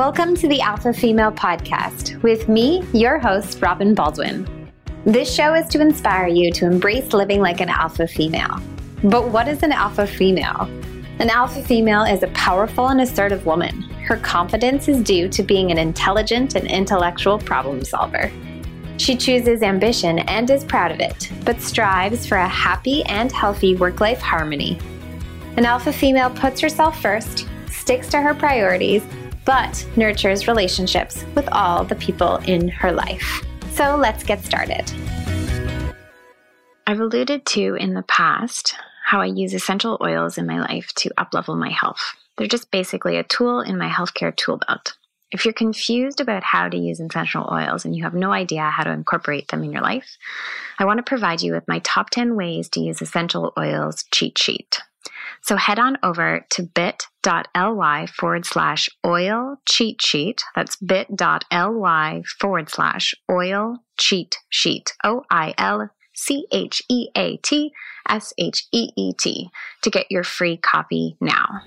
Welcome to the Alpha Female Podcast with me, your host, Robin Baldwin. This show is to inspire you to embrace living like an alpha female. But what is an alpha female? An alpha female is a powerful and assertive woman. Her confidence is due to being an intelligent and intellectual problem solver. She chooses ambition and is proud of it, but strives for a happy and healthy work life harmony. An alpha female puts herself first, sticks to her priorities, but nurtures relationships with all the people in her life. So let's get started. I've alluded to in the past how I use essential oils in my life to uplevel my health. They're just basically a tool in my healthcare tool belt. If you're confused about how to use essential oils and you have no idea how to incorporate them in your life, I want to provide you with my top 10 ways to use essential oils cheat sheet. So head on over to bit.ly forward slash oil cheat sheet. That's bit.ly forward slash oil cheat sheet. O I L C H E A T S H E E T to get your free copy now.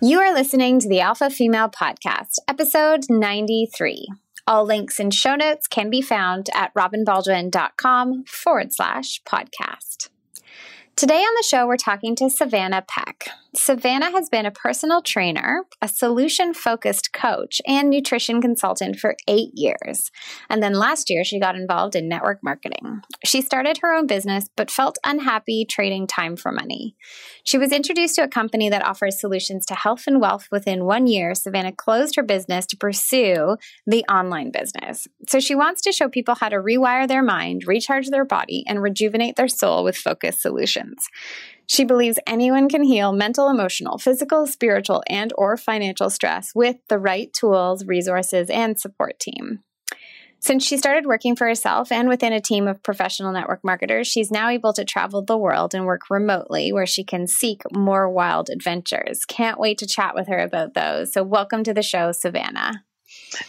You are listening to the Alpha Female Podcast, episode 93. All links and show notes can be found at robinbaldwin.com forward slash podcast. Today on the show, we're talking to Savannah Peck. Savannah has been a personal trainer, a solution focused coach, and nutrition consultant for eight years. And then last year, she got involved in network marketing. She started her own business, but felt unhappy trading time for money. She was introduced to a company that offers solutions to health and wealth within one year. Savannah closed her business to pursue the online business. So she wants to show people how to rewire their mind, recharge their body, and rejuvenate their soul with focused solutions. She believes anyone can heal mental, emotional, physical, spiritual, and or financial stress with the right tools, resources, and support team. Since she started working for herself and within a team of professional network marketers, she's now able to travel the world and work remotely where she can seek more wild adventures. Can't wait to chat with her about those. So, welcome to the show, Savannah.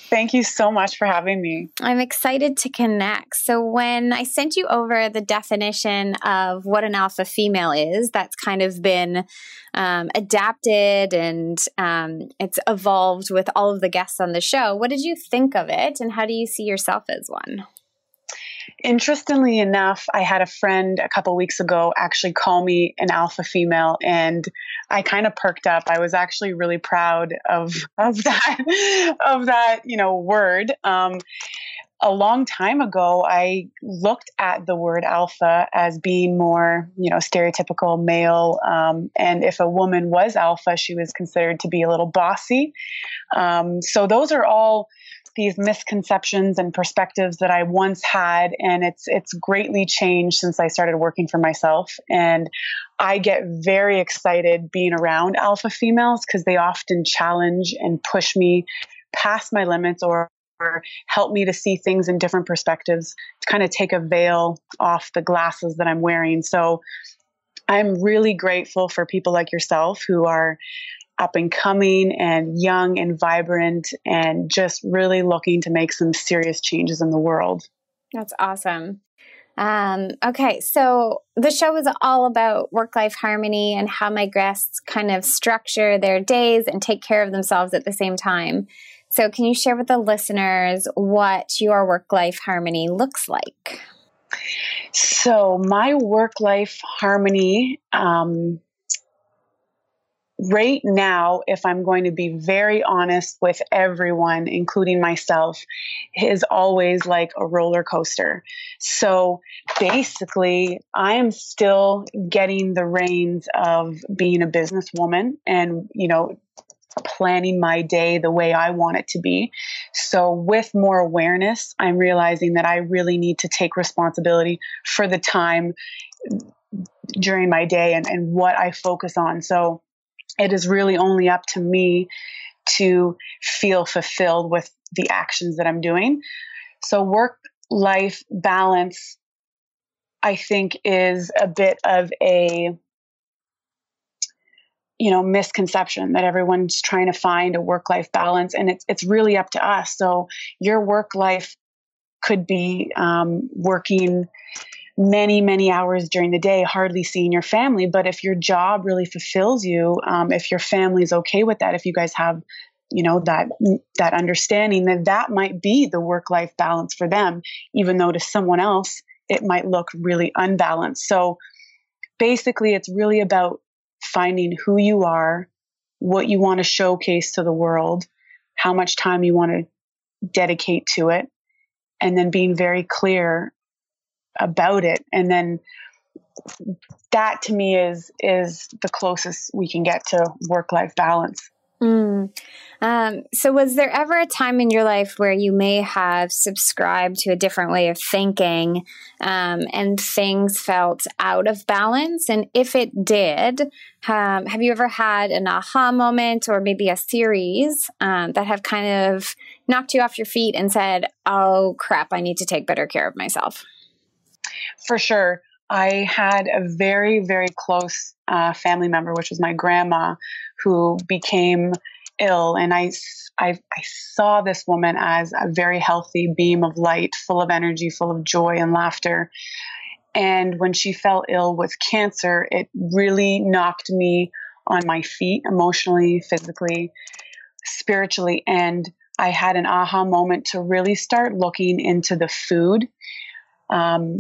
Thank you so much for having me. I'm excited to connect. So, when I sent you over the definition of what an alpha female is, that's kind of been um, adapted and um, it's evolved with all of the guests on the show. What did you think of it, and how do you see yourself as one? Interestingly enough, I had a friend a couple weeks ago actually call me an alpha female, and I kind of perked up. I was actually really proud of of that of that you know word. Um, a long time ago, I looked at the word alpha as being more, you know, stereotypical male. Um, and if a woman was alpha, she was considered to be a little bossy. Um, so those are all these misconceptions and perspectives that I once had, and it's it's greatly changed since I started working for myself. And I get very excited being around alpha females because they often challenge and push me past my limits or or help me to see things in different perspectives to kind of take a veil off the glasses that I'm wearing. So I'm really grateful for people like yourself who are up and coming and young and vibrant and just really looking to make some serious changes in the world. That's awesome. Um, okay, so the show is all about work life harmony and how my guests kind of structure their days and take care of themselves at the same time. So, can you share with the listeners what your work life harmony looks like? So, my work life harmony um, right now, if I'm going to be very honest with everyone, including myself, is always like a roller coaster. So basically, I'm still getting the reins of being a businesswoman and, you know, planning my day the way I want it to be. So, with more awareness, I'm realizing that I really need to take responsibility for the time during my day and, and what I focus on. So, it is really only up to me to feel fulfilled with the actions that I'm doing. So, work life balance, I think, is a bit of a you know misconception that everyone's trying to find a work life balance and it's it's really up to us so your work life could be um, working many, many hours during the day, hardly seeing your family. But if your job really fulfills you, um, if your family's okay with that, if you guys have you know that that understanding that that might be the work life balance for them even though to someone else it might look really unbalanced so basically it's really about finding who you are what you want to showcase to the world how much time you want to dedicate to it and then being very clear about it and then that to me is is the closest we can get to work life balance Mm. Um, so, was there ever a time in your life where you may have subscribed to a different way of thinking um, and things felt out of balance? And if it did, um, have you ever had an aha moment or maybe a series um, that have kind of knocked you off your feet and said, oh crap, I need to take better care of myself? For sure. I had a very, very close uh, family member, which was my grandma, who became ill. And I, I, I, saw this woman as a very healthy beam of light, full of energy, full of joy and laughter. And when she fell ill with cancer, it really knocked me on my feet emotionally, physically, spiritually. And I had an aha moment to really start looking into the food, um,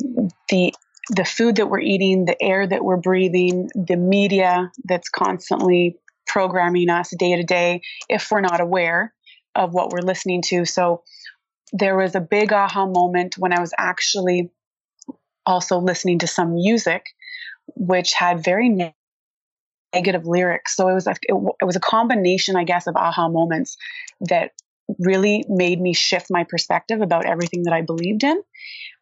the the food that we're eating, the air that we're breathing, the media that's constantly programming us day to day if we're not aware of what we're listening to. So there was a big aha moment when I was actually also listening to some music which had very ne- negative lyrics. So it was a, it, it was a combination, I guess, of aha moments that really made me shift my perspective about everything that I believed in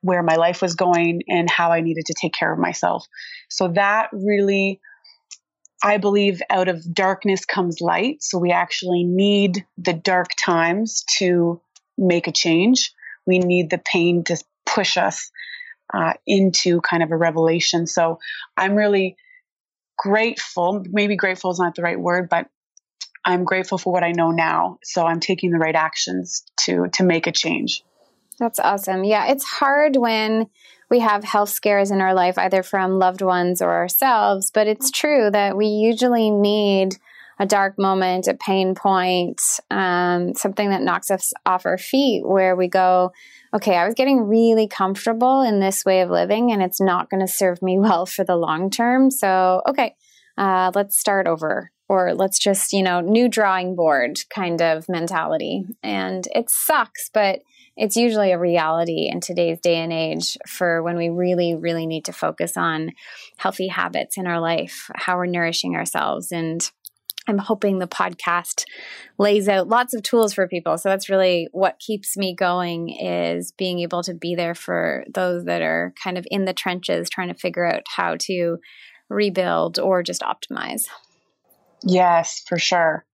where my life was going and how I needed to take care of myself. So that really, I believe, out of darkness comes light. So we actually need the dark times to make a change. We need the pain to push us uh, into kind of a revelation. So I'm really grateful. Maybe grateful is not the right word, but I'm grateful for what I know now. So I'm taking the right actions to to make a change. That's awesome. Yeah, it's hard when we have health scares in our life, either from loved ones or ourselves, but it's true that we usually need a dark moment, a pain point, um, something that knocks us off our feet where we go, okay, I was getting really comfortable in this way of living and it's not going to serve me well for the long term. So, okay, uh, let's start over or let's just, you know, new drawing board kind of mentality. And it sucks, but it's usually a reality in today's day and age for when we really, really need to focus on healthy habits in our life, how we're nourishing ourselves. And I'm hoping the podcast lays out lots of tools for people. So that's really what keeps me going is being able to be there for those that are kind of in the trenches trying to figure out how to rebuild or just optimize. Yes, for sure.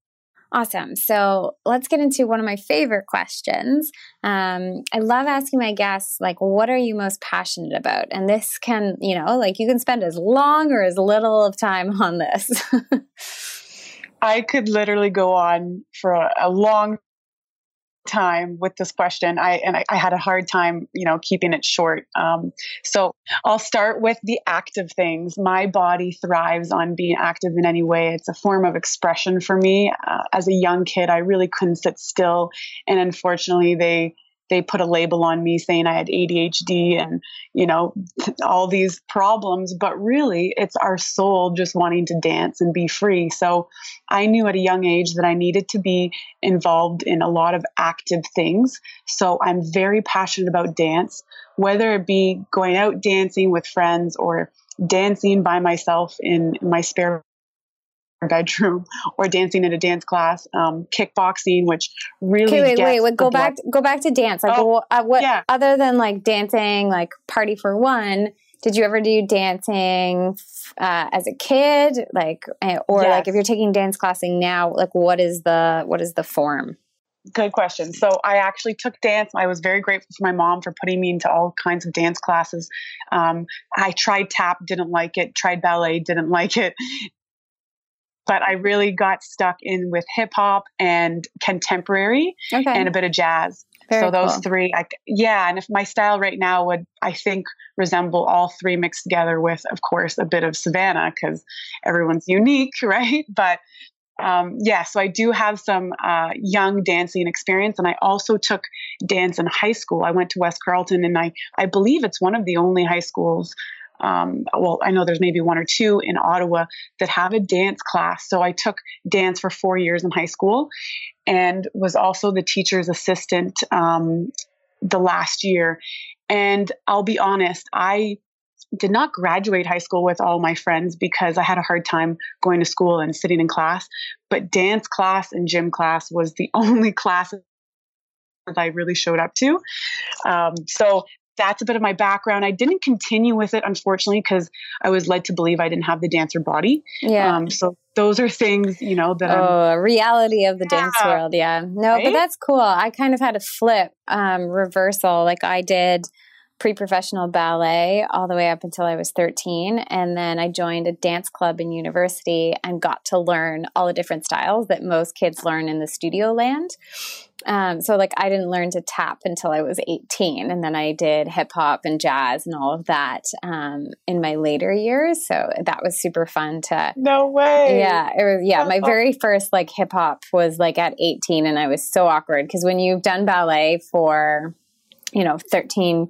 Awesome. So let's get into one of my favorite questions. Um, I love asking my guests, like, what are you most passionate about? And this can, you know, like you can spend as long or as little of time on this. I could literally go on for a, a long time with this question. I and I, I, had a hard time, you know, keeping it short. Um, so I'll start with the active things. My body thrives on being active in any way. It's a form of expression for me. Uh, as a young kid, I really couldn't sit still, and unfortunately, they they put a label on me saying I had ADHD and, you know, all these problems. But really, it's our soul just wanting to dance and be free. So I knew at a young age that I needed to be involved in a lot of active things. So I'm very passionate about dance, whether it be going out dancing with friends or dancing by myself in my spare bedroom or dancing in a dance class, um, kickboxing, which really. Okay, wait, wait, wait. Go back, go back to dance. Like, oh, uh, what? Yeah. Other than like dancing, like party for one. Did you ever do dancing uh, as a kid, like, eh, or yes. like if you're taking dance classing now, like, what is the what is the form? Good question. So I actually took dance. I was very grateful for my mom for putting me into all kinds of dance classes. Um, I tried tap, didn't like it. Tried ballet, didn't like it but I really got stuck in with hip hop and contemporary okay. and a bit of jazz. Very so those cool. three, I, yeah. And if my style right now would, I think, resemble all three mixed together with, of course, a bit of Savannah because everyone's unique, right? But um, yeah, so I do have some uh, young dancing experience, and I also took dance in high school. I went to West Carleton, and I I believe it's one of the only high schools. Um, well, I know there's maybe one or two in Ottawa that have a dance class. So I took dance for four years in high school, and was also the teacher's assistant um, the last year. And I'll be honest, I did not graduate high school with all my friends because I had a hard time going to school and sitting in class. But dance class and gym class was the only class that I really showed up to. Um, so that's a bit of my background. I didn't continue with it, unfortunately, because I was led to believe I didn't have the dancer body. Yeah. Um, so those are things, you know, that oh, I'm, reality of the yeah. dance world. Yeah. No, right? but that's cool. I kind of had a flip um, reversal. Like I did pre professional ballet all the way up until I was 13. And then I joined a dance club in university and got to learn all the different styles that most kids learn in the studio land. Um, so, like, I didn't learn to tap until I was 18. And then I did hip hop and jazz and all of that um, in my later years. So, that was super fun to. No way. Yeah. It was, yeah. My very first, like, hip hop was like at 18. And I was so awkward because when you've done ballet for, you know 13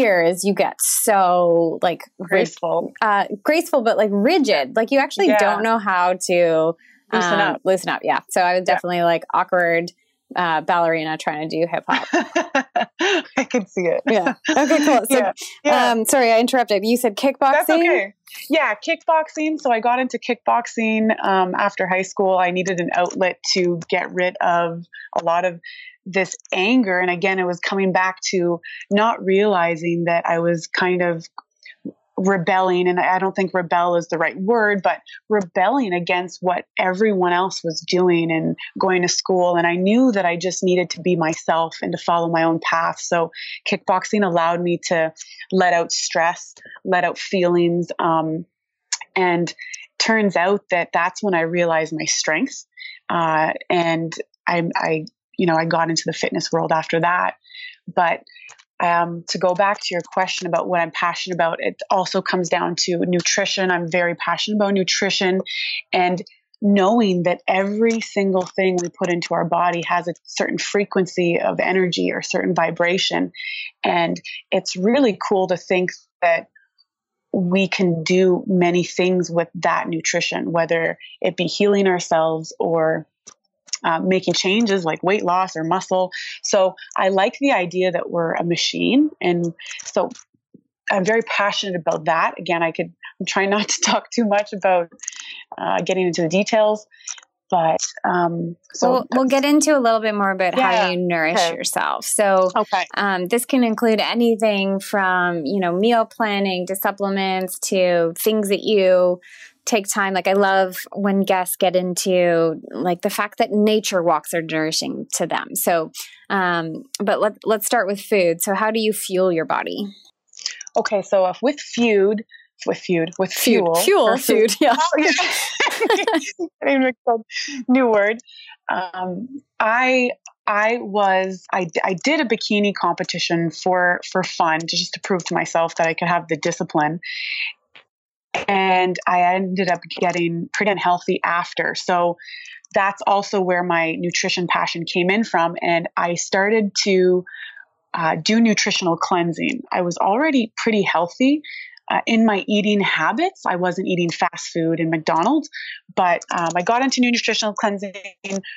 years you get so like graceful uh, graceful but like rigid like you actually yeah. don't know how to loosen um, up loosen up yeah so i was definitely yeah. like awkward uh, ballerina trying to do hip hop. I can see it. Yeah. Okay, cool. So, yeah. Yeah. Um, sorry, I interrupted. You said kickboxing? That's okay. Yeah, kickboxing. So I got into kickboxing um, after high school. I needed an outlet to get rid of a lot of this anger. And again, it was coming back to not realizing that I was kind of rebelling. And i don't think rebel is the right word but rebelling against what everyone else was doing and going to school. And i knew that i just needed to be myself and to follow my own path. So kickboxing allowed me to let out stress let out feelings. Um, and turns out that that's when i realized my strengths. Uh, and I, I you know, I got into the fitness world after that. But um, to go back to your question about what I'm passionate about, it also comes down to nutrition. I'm very passionate about nutrition and knowing that every single thing we put into our body has a certain frequency of energy or certain vibration. And it's really cool to think that we can do many things with that nutrition, whether it be healing ourselves or uh, making changes like weight loss or muscle. So I like the idea that we're a machine. And so I'm very passionate about that. Again, I could, I'm trying not to talk too much about uh, getting into the details. But um, so we'll, we'll, get into a little bit more about yeah, how you nourish okay. yourself. So okay. um, this can include anything from you know meal planning to supplements to things that you take time. Like I love when guests get into like the fact that nature walks are nourishing to them. So, um, but let let's start with food. So, how do you fuel your body? Okay, so if with food, with food, with fuel, fuel, food, food yeah. New word. Um, I I was I, I did a bikini competition for for fun to just to prove to myself that I could have the discipline and I ended up getting pretty unhealthy after. So that's also where my nutrition passion came in from. And I started to uh, do nutritional cleansing. I was already pretty healthy. Uh, in my eating habits, I wasn't eating fast food and McDonald's, but um, I got into new nutritional cleansing,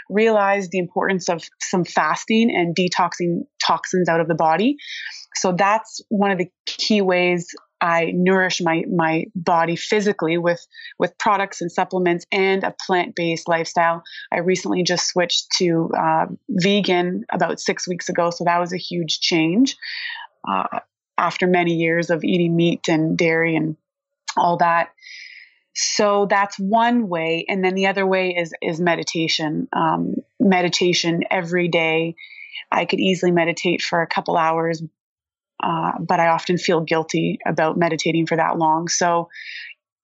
realized the importance of some fasting and detoxing toxins out of the body. So that's one of the key ways I nourish my my body physically with with products and supplements and a plant based lifestyle. I recently just switched to uh, vegan about six weeks ago, so that was a huge change. Uh, after many years of eating meat and dairy and all that, so that's one way, and then the other way is is meditation. Um, meditation every day. I could easily meditate for a couple hours uh, but I often feel guilty about meditating for that long. So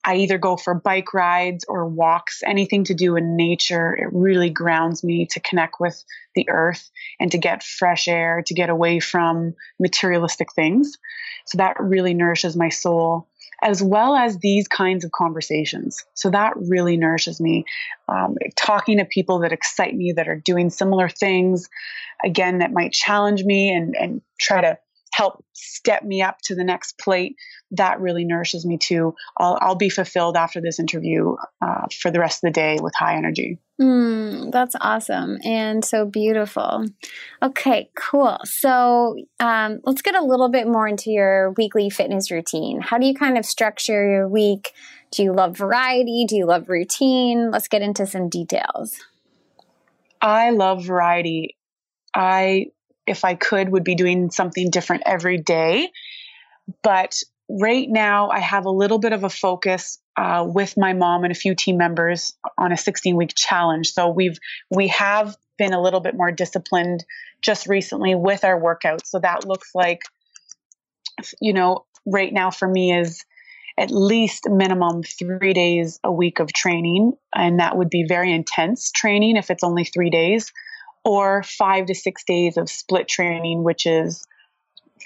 I either go for bike rides or walks, anything to do in nature. It really grounds me to connect with the earth and to get fresh air, to get away from materialistic things. So that really nourishes my soul. as well as these kinds of conversations. So that really nourishes me. Um, talking to people that excite me, that are doing similar things, again, that might challenge me and, and try to help step me up to the next plate, that really nourishes me too. I'll, I'll be fulfilled after this interview uh, for the rest of the day with high energy. Mm, that's awesome and so beautiful. Okay, cool. So um, let's get a little bit more into your weekly fitness routine. How do you kind of structure your week? Do you love variety? Do you love routine? Let's get into some details. I love variety. I if I could, would be doing something different every day. But right now, I have a little bit of a focus uh, with my mom and a few team members on a 16 week challenge. So we've we have been a little bit more disciplined just recently with our workouts. So that looks like, you know, right now for me is at least minimum three days a week of training, and that would be very intense training if it's only three days or five to six days of split training, which is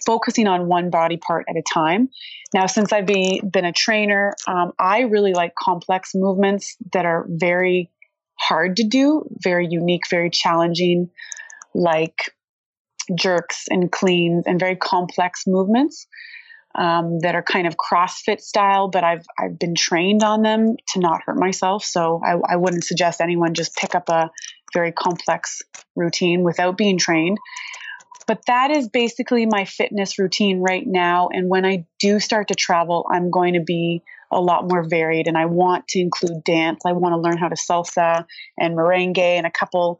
focusing on one body part at a time. Now, since I've be, been a trainer, um, I really like complex movements that are very hard to do, very unique, very challenging, like jerks and cleans and very complex movements. Um, that are kind of CrossFit style, but I've I've been trained on them to not hurt myself. So I, I wouldn't suggest anyone just pick up a very complex routine without being trained. But that is basically my fitness routine right now. And when I do start to travel, I'm going to be a lot more varied. And I want to include dance. I want to learn how to salsa and merengue and a couple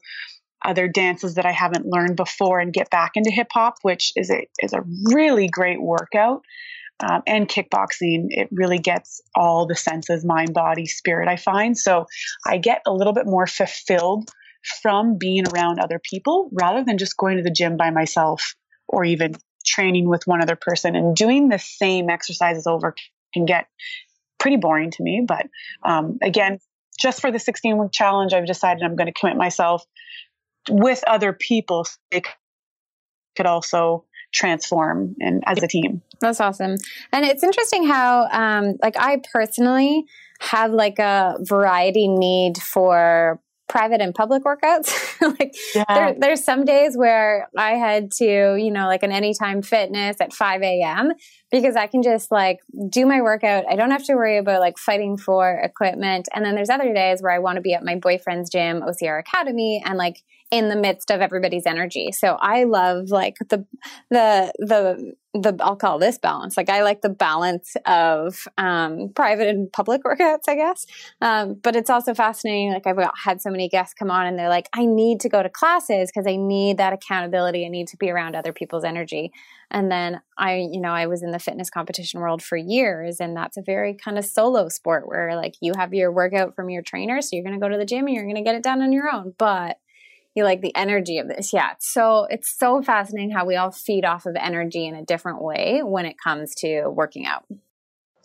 other dances that I haven't learned before and get back into hip hop, which is a is a really great workout. Um, and kickboxing, it really gets all the senses, mind, body, spirit. I find so I get a little bit more fulfilled from being around other people rather than just going to the gym by myself or even training with one other person and doing the same exercises over can get pretty boring to me. But um, again, just for the 16 week challenge, I've decided I'm going to commit myself with other people. So they could also transform and as a team. That's awesome. And it's interesting how, um, like, I personally have like a variety need for private and public workouts. like yeah. there, there's some days where I had to, you know, like an anytime fitness at 5 a.m. because I can just like do my workout. I don't have to worry about like fighting for equipment. And then there's other days where I want to be at my boyfriend's gym, OCR Academy, and like in the midst of everybody's energy. So I love like the the the the I'll call this balance. Like I like the balance of um, private and public workouts, I guess. Um, but it's also fascinating. Like I've had so many guests come on and they're like, I need to go to classes because I need that accountability. I need to be around other people's energy. And then I, you know, I was in the fitness competition world for years, and that's a very kind of solo sport where like you have your workout from your trainer, so you're going to go to the gym and you're going to get it done on your own. But you like the energy of this. Yeah. So it's so fascinating how we all feed off of energy in a different way when it comes to working out.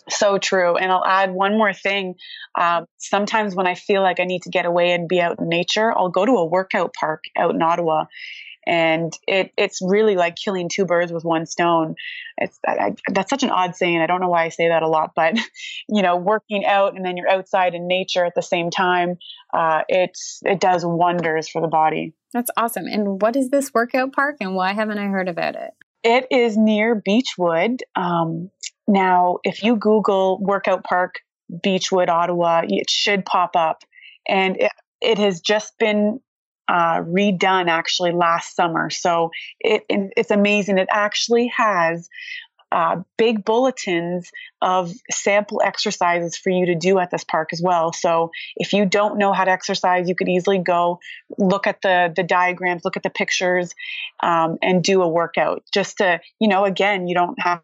So true. And I'll add one more thing. Um, sometimes when I feel like I need to get away and be out in nature, I'll go to a workout park out in Ottawa and it it's really like killing two birds with one stone. It's I, that's such an odd saying. I don't know why I say that a lot, but you know, working out and then you're outside in nature at the same time, uh, it's it does wonders for the body. That's awesome. And what is this workout park, and why haven't I heard about it? It is near Beechwood. Um, now, if you Google workout park Beechwood, Ottawa, it should pop up, and it, it has just been uh, redone actually last summer. So it, it's amazing. It actually has uh, big bulletins of sample exercises for you to do at this park as well. So if you don't know how to exercise, you could easily go look at the the diagrams, look at the pictures, um, and do a workout. Just to you know, again, you don't have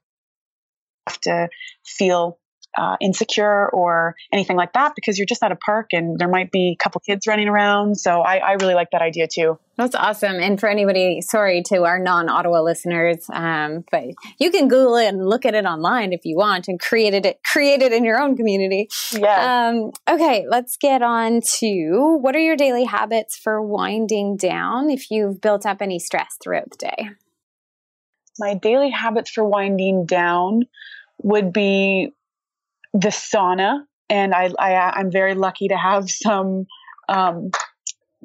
to feel uh, insecure or anything like that because you're just at a park and there might be a couple kids running around. So I, I really like that idea too. That's awesome. And for anybody, sorry to our non Ottawa listeners, um, but you can Google it and look at it online if you want and create it, create it in your own community. Yeah. Um, okay, let's get on to what are your daily habits for winding down if you've built up any stress throughout the day? My daily habits for winding down would be the sauna, and I, I am very lucky to have some um,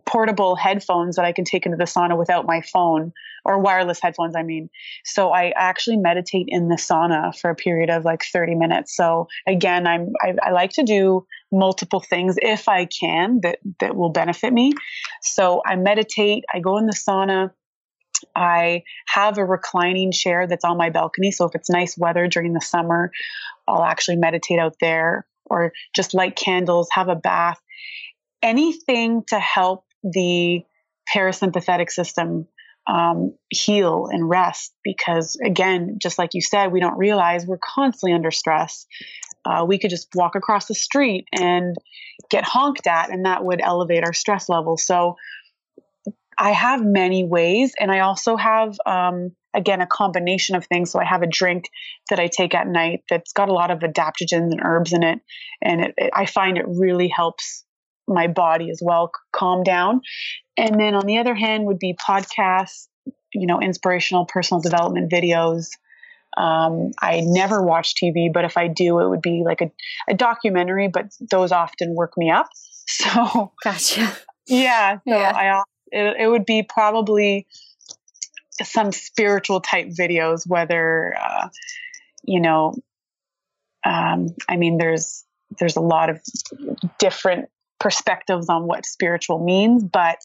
portable headphones that I can take into the sauna without my phone or wireless headphones, I mean. So I actually meditate in the sauna for a period of like 30 minutes. So again, I'm, I, I like to do multiple things if I can that, that will benefit me. So I meditate, I go in the sauna. I have a reclining chair that's on my balcony. So if it's nice weather during the summer, I'll actually meditate out there or just light candles, have a bath, anything to help the parasympathetic system um, heal and rest because again just like you said we don't realize we're constantly under stress uh, we could just walk across the street and get honked at and that would elevate our stress level so i have many ways and i also have um, again a combination of things so i have a drink that i take at night that's got a lot of adaptogens and herbs in it and it, it, i find it really helps my body as well calm down. And then on the other hand would be podcasts, you know, inspirational personal development videos. Um, I never watch TV, but if I do, it would be like a, a documentary, but those often work me up. So, gotcha. Yeah. So yeah. It, it would be probably some spiritual type videos, whether, uh, you know, um, I mean, there's, there's a lot of different perspectives on what spiritual means, but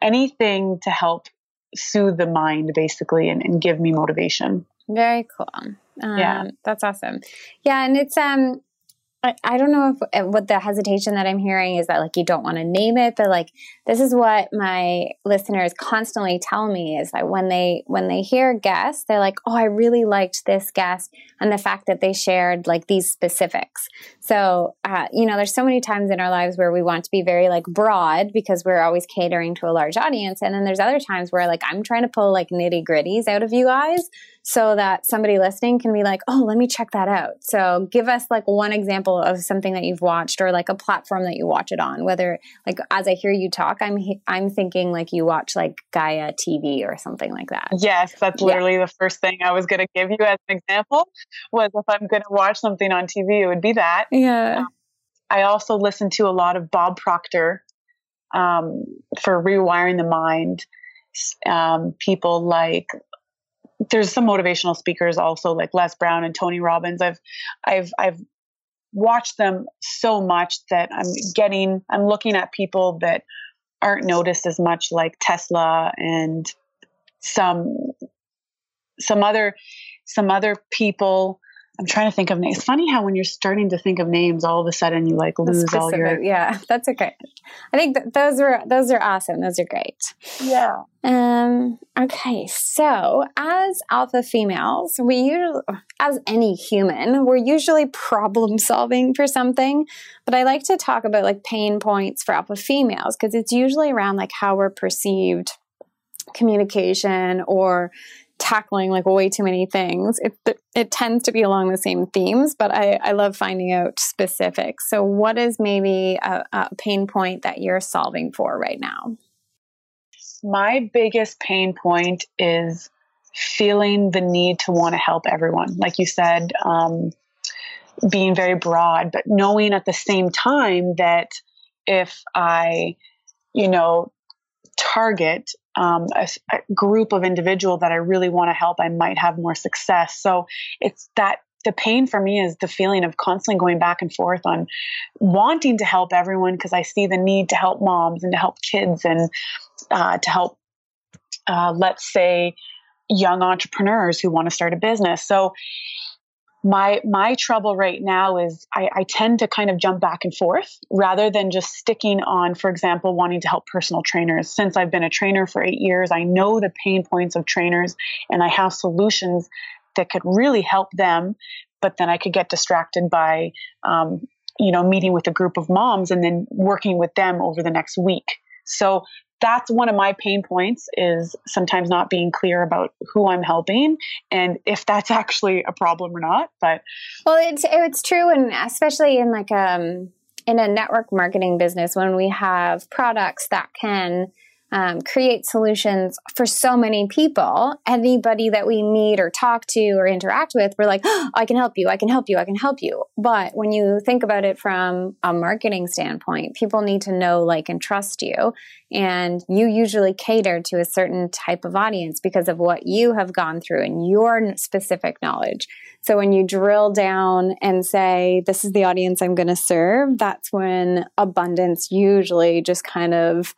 anything to help soothe the mind basically and, and give me motivation. Very cool. Um, yeah. That's awesome. Yeah. And it's, um, I, I don't know if uh, what the hesitation that I'm hearing is that like you don't want to name it, but like this is what my listeners constantly tell me is that when they when they hear guests, they're like, "Oh, I really liked this guest," and the fact that they shared like these specifics. So, uh, you know, there's so many times in our lives where we want to be very like broad because we're always catering to a large audience, and then there's other times where like I'm trying to pull like nitty gritties out of you guys so that somebody listening can be like, oh, let me check that out. So give us like one example of something that you've watched or like a platform that you watch it on. Whether like as I hear you talk, I'm I'm thinking like you watch like Gaia TV or something like that. Yes, that's literally yeah. the first thing I was going to give you as an example was if I'm going to watch something on TV, it would be that. Yeah. Um, I also listen to a lot of Bob Proctor um, for rewiring the mind. Um, people like there's some motivational speakers also like Les Brown and Tony Robbins. I've I've I've watched them so much that I'm getting I'm looking at people that aren't noticed as much like Tesla and some some other some other people I'm trying to think of names. It's funny how when you're starting to think of names, all of a sudden you like lose all your. Yeah, that's okay. I think th- those were those are awesome. Those are great. Yeah. Um. Okay. So as alpha females, we usually, as any human, we're usually problem solving for something. But I like to talk about like pain points for alpha females because it's usually around like how we're perceived, communication, or tackling like way too many things. It, it tends to be along the same themes, but I, I love finding out specifics. So, what is maybe a, a pain point that you're solving for right now? My biggest pain point is feeling the need to want to help everyone. Like you said, um, being very broad, but knowing at the same time that if I, you know, target um, a, a group of individual that I really want to help, I might have more success. So it's that the pain for me is the feeling of constantly going back and forth on wanting to help everyone because I see the need to help moms and to help kids and uh, to help, uh, let's say, young entrepreneurs who want to start a business. So my my trouble right now is I, I, tend to kind of jump back and forth rather than just sticking on for example wanting to help personal trainers. Since i've been a trainer for eight years i know the pain points of trainers and i have solutions that could really help them but then i could get distracted by um, you know meeting with a group of moms and then working with them over the next week so that's one of my pain points is sometimes not being clear about who I'm helping and if that's actually a problem or not. But well, it's it's true, and especially in like um in a network marketing business when we have products that can um, create solutions for so many people. Anybody that we meet or talk to or interact with, we're like, oh, I can help you, I can help you, I can help you. But when you think about it from a marketing standpoint, people need to know, like, and trust you. And you usually cater to a certain type of audience because of what you have gone through and your specific knowledge. So when you drill down and say, this is the audience I'm going to serve, that's when abundance usually just kind of,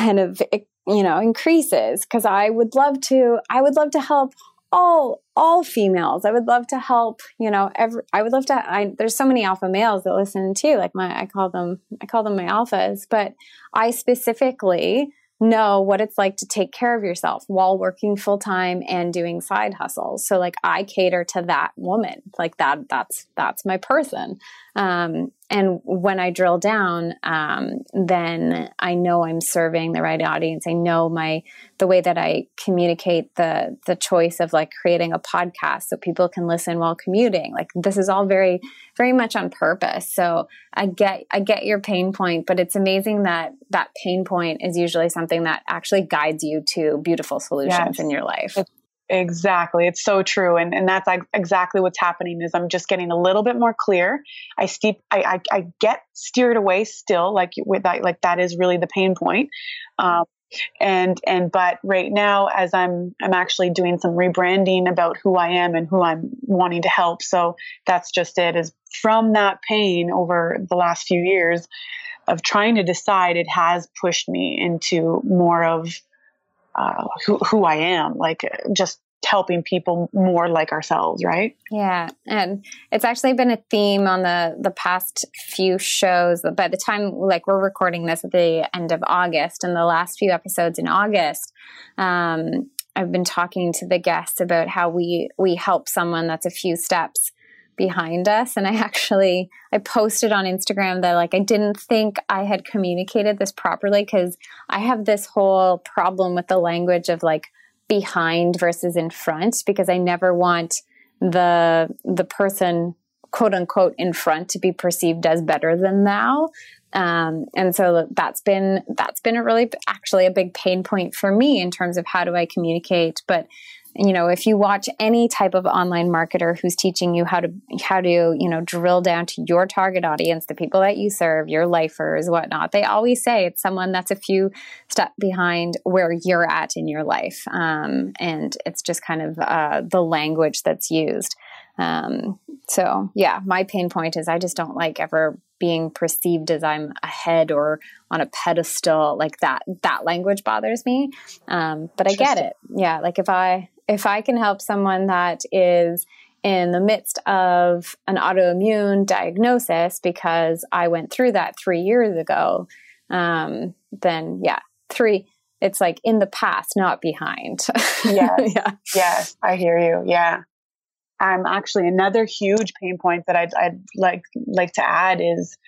kind of, you know, increases. Cause I would love to, I would love to help all all females i would love to help you know every i would love to I, there's so many alpha males that listen too like my i call them i call them my alphas but i specifically know what it's like to take care of yourself while working full time and doing side hustles. So like I cater to that woman. Like that that's that's my person. Um, and when I drill down, um, then I know I'm serving the right audience. I know my the way that I communicate the the choice of like creating a podcast so people can listen while commuting. Like this is all very very much on purpose. So I get I get your pain point, but it's amazing that that pain point is usually something that actually guides you to beautiful solutions yes. in your life. It's- Exactly. It's so true. And, and that's exactly what's happening is I'm just getting a little bit more clear. I steep, I, I, I get steered away still, like with that, like that is really the pain point. Um, and, and, but right now, as I'm, I'm actually doing some rebranding about who I am and who I'm wanting to help. So that's just it is from that pain over the last few years of trying to decide, it has pushed me into more of uh, who, who I am, like just helping people more like ourselves, right? Yeah, and it's actually been a theme on the the past few shows. By the time like we're recording this at the end of August, and the last few episodes in August, um, I've been talking to the guests about how we we help someone that's a few steps behind us. And i actually i posted on instagram that like i didn't think i had communicated this properly because i have this whole problem with the language of like behind versus in front because i never want the the person quote unquote in front to be perceived as better than thou. Um, and so that's been that's been a really actually a big pain point for me in terms of how do i communicate. But you know if you watch any type of online marketer who's teaching you how to how to you know drill down to your target audience the people that you serve your lifers whatnot they always say it's someone that's a few step behind where you're at in your life. Um, and it's just kind of uh, the language that's used. Um, so yeah my pain point is i just don't like ever being perceived as i'm ahead or on a pedestal like that that language bothers me. Um, but i get it. Yeah like if i if I can help someone that is in the midst of an autoimmune diagnosis because I went through that three years ago, um, then yeah, three, it's like in the past, not behind. yes. yeah. Yes. I hear you. Yeah. Um, actually, another huge pain point that I'd, I'd like like to add is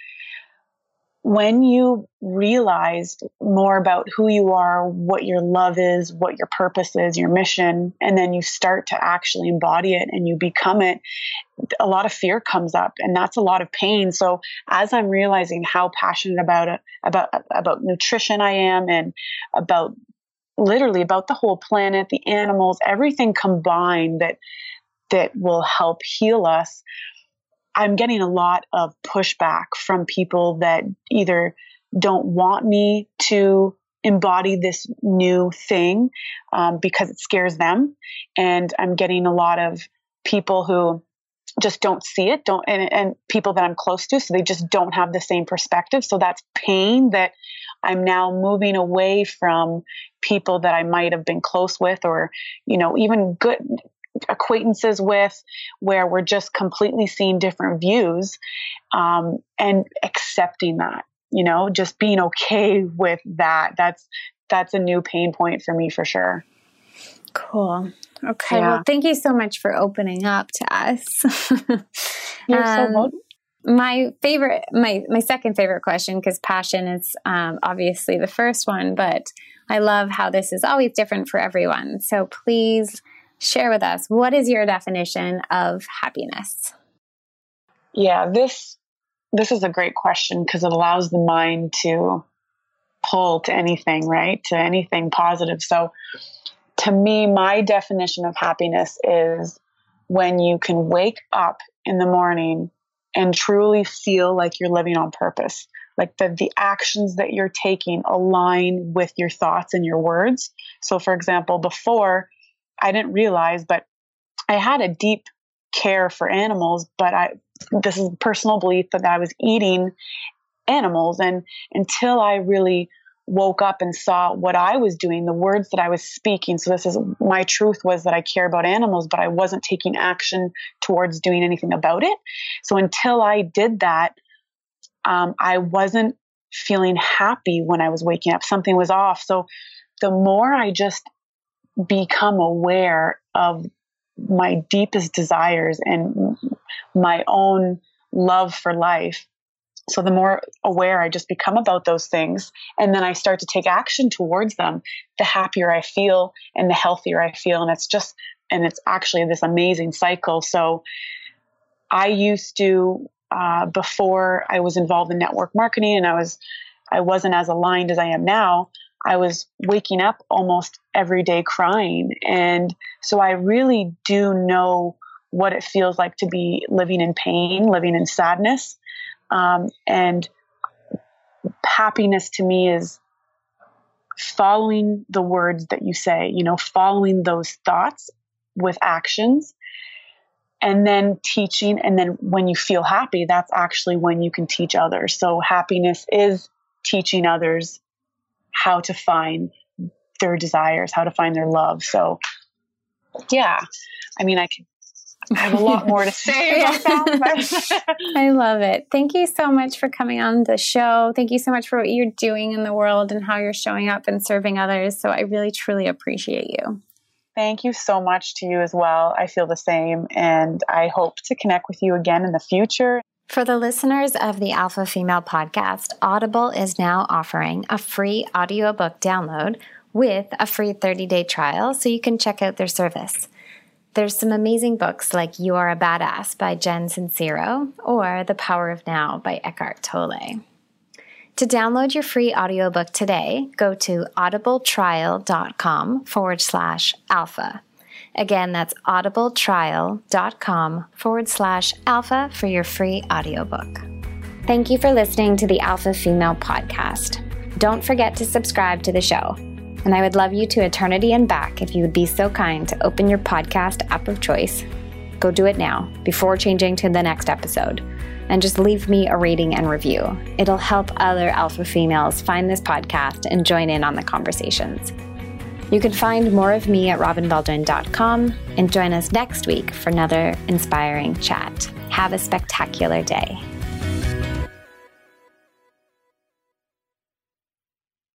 when you realize more about who you are, what your love is, what your purpose is, your mission, and then you start to actually embody it and you become it, a lot of fear comes up and that's a lot of pain. So as I'm realizing how passionate about it, about about nutrition I am and about literally about the whole planet, the animals, everything combined that that will help heal us I'm getting a lot of pushback from people that either don't want me to embody this new thing um, because it scares them. And I'm getting a lot of people who just don't see it don't and, and people that i'm close to so they just don't have the same perspective so that's pain that i'm now moving away from people that i might have been close with or you know even good acquaintances with where we're just completely seeing different views um, and accepting that you know just being okay with that. That's that's a new pain point for me for sure. Cool. Okay yeah. well thank you so much for opening up to us. You're um, so welcome. my favorite my my second favorite question because passion is um, obviously the first one but i love how this is always different for everyone. So please share with us what is your definition of happiness? Yeah, this this is a great question because it allows the mind to pull to anything, right? To anything positive. So to me, my definition of happiness is when you can wake up in the morning and truly feel like you're living on purpose. Like the, the actions that you're taking align with your thoughts and your words. So, for example, before I didn't realize, but I had a deep care for animals, but I this is personal belief that I was eating animals and until I really woke up and saw what I was doing, the words that I was speaking. So this is my truth was that I care about animals, but I wasn't taking action towards doing anything about it. So until I did that, um, I wasn't feeling happy when I was waking up. Something was off. So the more I just become aware of my deepest desires and my own love for life. So the more aware I just become about those things, and then I start to take action towards them, the happier I feel and the healthier I feel. And it's just, and it's actually this amazing cycle. So I used to, uh, before I was involved in network marketing and I was, I wasn't as aligned as I am now. I was waking up almost every day crying. And so I really do know what it feels like to be living in pain, living in sadness. Um, and happiness to me is following the words that you say, you know, following those thoughts with actions and then teaching. And then when you feel happy, that's actually when you can teach others. So happiness is teaching others how to find their desires, how to find their love. So, yeah, I mean, I could I have a lot more to say about that. I love it. Thank you so much for coming on the show. Thank you so much for what you're doing in the world and how you're showing up and serving others. So I really, truly appreciate you. Thank you so much to you as well. I feel the same, and I hope to connect with you again in the future. For the listeners of the Alpha Female podcast, Audible is now offering a free audiobook download with a free 30 day trial so you can check out their service. There's some amazing books like You Are a Badass by Jen Sincero or The Power of Now by Eckhart Tolle. To download your free audiobook today, go to audibletrial.com forward slash alpha. Again, that's audibletrial.com forward slash alpha for your free audiobook. Thank you for listening to the Alpha Female Podcast. Don't forget to subscribe to the show. And I would love you to eternity and back if you would be so kind to open your podcast app of choice. Go do it now before changing to the next episode. And just leave me a rating and review. It'll help other alpha females find this podcast and join in on the conversations. You can find more of me at robinbaldwin.com and join us next week for another inspiring chat. Have a spectacular day.